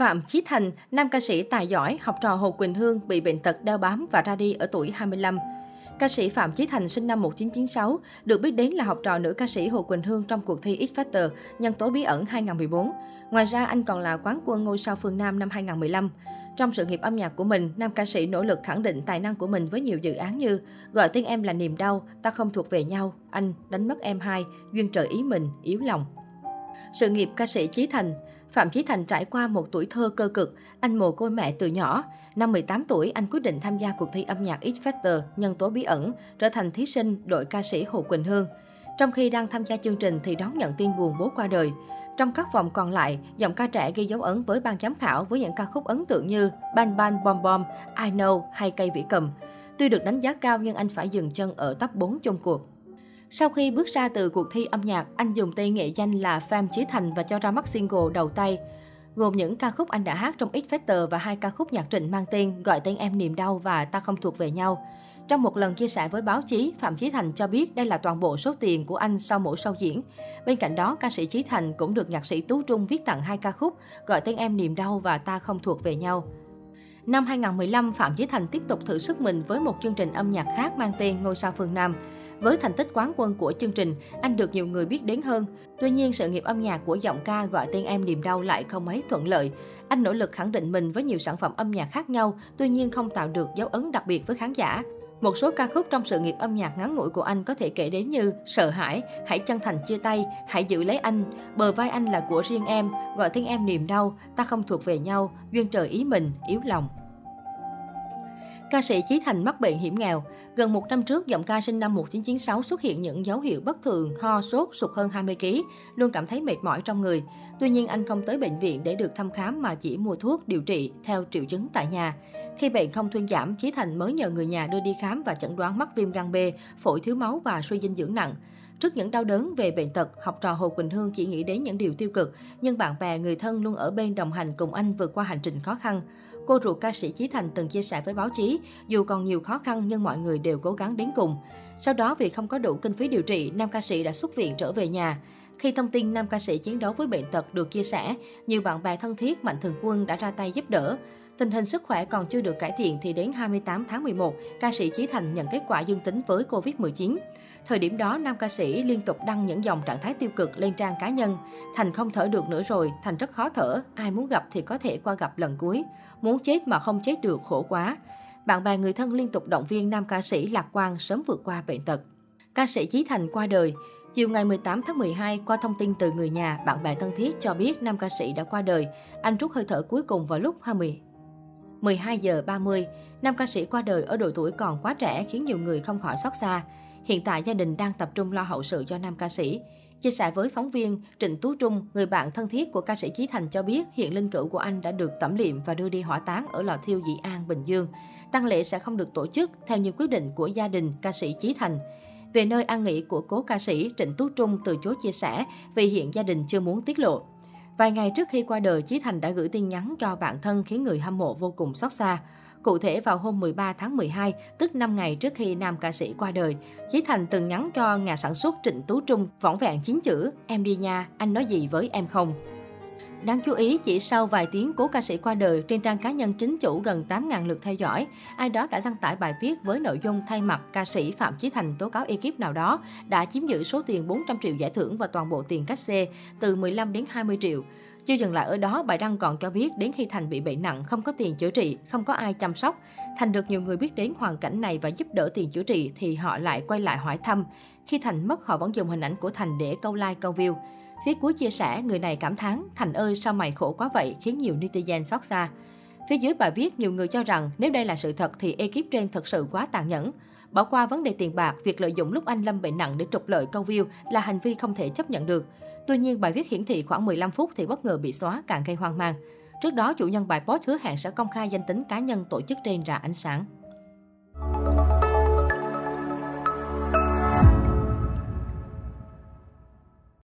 Phạm Chí Thành, nam ca sĩ tài giỏi, học trò Hồ Quỳnh Hương bị bệnh tật đeo bám và ra đi ở tuổi 25. Ca sĩ Phạm Chí Thành sinh năm 1996, được biết đến là học trò nữ ca sĩ Hồ Quỳnh Hương trong cuộc thi X Factor Nhân tố bí ẩn 2014. Ngoài ra, anh còn là quán quân ngôi sao phương Nam năm 2015. Trong sự nghiệp âm nhạc của mình, nam ca sĩ nỗ lực khẳng định tài năng của mình với nhiều dự án như Gọi tên em là niềm đau, Ta không thuộc về nhau, Anh, Đánh mất em hai, Duyên trời ý mình, Yếu lòng. Sự nghiệp ca sĩ Chí Thành Phạm Chí Thành trải qua một tuổi thơ cơ cực, anh mồ côi mẹ từ nhỏ. Năm 18 tuổi, anh quyết định tham gia cuộc thi âm nhạc X Factor, nhân tố bí ẩn, trở thành thí sinh đội ca sĩ Hồ Quỳnh Hương. Trong khi đang tham gia chương trình thì đón nhận tin buồn bố qua đời. Trong các vòng còn lại, giọng ca trẻ ghi dấu ấn với ban giám khảo với những ca khúc ấn tượng như Ban Ban Bom Bom, I Know hay Cây Vĩ Cầm. Tuy được đánh giá cao nhưng anh phải dừng chân ở top 4 chung cuộc. Sau khi bước ra từ cuộc thi âm nhạc, anh dùng tên nghệ danh là Pham Chí Thành và cho ra mắt single đầu tay. Gồm những ca khúc anh đã hát trong X Factor và hai ca khúc nhạc trịnh mang tên Gọi tên em niềm đau và Ta không thuộc về nhau. Trong một lần chia sẻ với báo chí, Phạm Chí Thành cho biết đây là toàn bộ số tiền của anh sau mỗi show diễn. Bên cạnh đó, ca sĩ Chí Thành cũng được nhạc sĩ Tú Trung viết tặng hai ca khúc Gọi tên em niềm đau và Ta không thuộc về nhau. Năm 2015, Phạm Chí Thành tiếp tục thử sức mình với một chương trình âm nhạc khác mang tên Ngôi sao phương Nam. Với thành tích quán quân của chương trình, anh được nhiều người biết đến hơn. Tuy nhiên, sự nghiệp âm nhạc của giọng ca gọi tên em niềm đau lại không mấy thuận lợi. Anh nỗ lực khẳng định mình với nhiều sản phẩm âm nhạc khác nhau, tuy nhiên không tạo được dấu ấn đặc biệt với khán giả. Một số ca khúc trong sự nghiệp âm nhạc ngắn ngủi của anh có thể kể đến như Sợ hãi, Hãy chân thành chia tay, Hãy giữ lấy anh, Bờ vai anh là của riêng em, Gọi tên em niềm đau, Ta không thuộc về nhau, Duyên trời ý mình, Yếu lòng. Ca sĩ Chí Thành mắc bệnh hiểm nghèo. Gần một năm trước, giọng ca sinh năm 1996 xuất hiện những dấu hiệu bất thường, ho, sốt, sụt hơn 20 kg, luôn cảm thấy mệt mỏi trong người. Tuy nhiên, anh không tới bệnh viện để được thăm khám mà chỉ mua thuốc điều trị theo triệu chứng tại nhà. Khi bệnh không thuyên giảm, Chí Thành mới nhờ người nhà đưa đi khám và chẩn đoán mắc viêm gan B, phổi thiếu máu và suy dinh dưỡng nặng. Trước những đau đớn về bệnh tật, học trò Hồ Quỳnh Hương chỉ nghĩ đến những điều tiêu cực, nhưng bạn bè, người thân luôn ở bên đồng hành cùng anh vượt qua hành trình khó khăn. Cô ruột ca sĩ Chí Thành từng chia sẻ với báo chí, dù còn nhiều khó khăn nhưng mọi người đều cố gắng đến cùng. Sau đó vì không có đủ kinh phí điều trị, nam ca sĩ đã xuất viện trở về nhà. Khi thông tin nam ca sĩ chiến đấu với bệnh tật được chia sẻ, nhiều bạn bè thân thiết Mạnh Thường Quân đã ra tay giúp đỡ. Tình hình sức khỏe còn chưa được cải thiện thì đến 28 tháng 11, ca sĩ Chí Thành nhận kết quả dương tính với Covid-19. Thời điểm đó, nam ca sĩ liên tục đăng những dòng trạng thái tiêu cực lên trang cá nhân. Thành không thở được nữa rồi, Thành rất khó thở, ai muốn gặp thì có thể qua gặp lần cuối. Muốn chết mà không chết được khổ quá. Bạn bè người thân liên tục động viên nam ca sĩ lạc quan sớm vượt qua bệnh tật. Ca sĩ Chí Thành qua đời. Chiều ngày 18 tháng 12, qua thông tin từ người nhà, bạn bè thân thiết cho biết nam ca sĩ đã qua đời. Anh rút hơi thở cuối cùng vào lúc 20 12 giờ 30. Nam ca sĩ qua đời ở độ tuổi còn quá trẻ khiến nhiều người không khỏi xót xa. Hiện tại gia đình đang tập trung lo hậu sự cho nam ca sĩ. Chia sẻ với phóng viên, Trịnh Tú Trung, người bạn thân thiết của ca sĩ Chí Thành cho biết hiện linh cữu của anh đã được tẩm liệm và đưa đi hỏa táng ở lò thiêu Dị An, Bình Dương. Tăng lễ sẽ không được tổ chức theo như quyết định của gia đình ca sĩ Chí Thành. Về nơi an nghỉ của cố ca sĩ, Trịnh Tú Trung từ chối chia sẻ vì hiện gia đình chưa muốn tiết lộ. Vài ngày trước khi qua đời, Chí Thành đã gửi tin nhắn cho bạn thân khiến người hâm mộ vô cùng xót xa. Cụ thể vào hôm 13 tháng 12, tức 5 ngày trước khi nam ca sĩ qua đời, Chí Thành từng nhắn cho nhà sản xuất Trịnh Tú Trung võng vẹn chín chữ Em đi nha, anh nói gì với em không? Đáng chú ý, chỉ sau vài tiếng cố ca sĩ qua đời, trên trang cá nhân chính chủ gần 8.000 lượt theo dõi, ai đó đã đăng tải bài viết với nội dung thay mặt ca sĩ Phạm Chí Thành tố cáo ekip nào đó đã chiếm giữ số tiền 400 triệu giải thưởng và toàn bộ tiền cách xê từ 15 đến 20 triệu. Chưa dừng lại ở đó, bài đăng còn cho biết đến khi Thành bị bệnh nặng, không có tiền chữa trị, không có ai chăm sóc. Thành được nhiều người biết đến hoàn cảnh này và giúp đỡ tiền chữa trị thì họ lại quay lại hỏi thăm. Khi Thành mất, họ vẫn dùng hình ảnh của Thành để câu like, câu view. Phía cuối chia sẻ, người này cảm thán, Thành ơi sao mày khổ quá vậy, khiến nhiều netizen xót xa. Phía dưới bài viết, nhiều người cho rằng nếu đây là sự thật thì ekip trên thật sự quá tàn nhẫn. Bỏ qua vấn đề tiền bạc, việc lợi dụng lúc anh Lâm bệnh nặng để trục lợi câu view là hành vi không thể chấp nhận được. Tuy nhiên, bài viết hiển thị khoảng 15 phút thì bất ngờ bị xóa, càng gây hoang mang. Trước đó, chủ nhân bài post hứa hẹn sẽ công khai danh tính cá nhân tổ chức trên ra ánh sáng.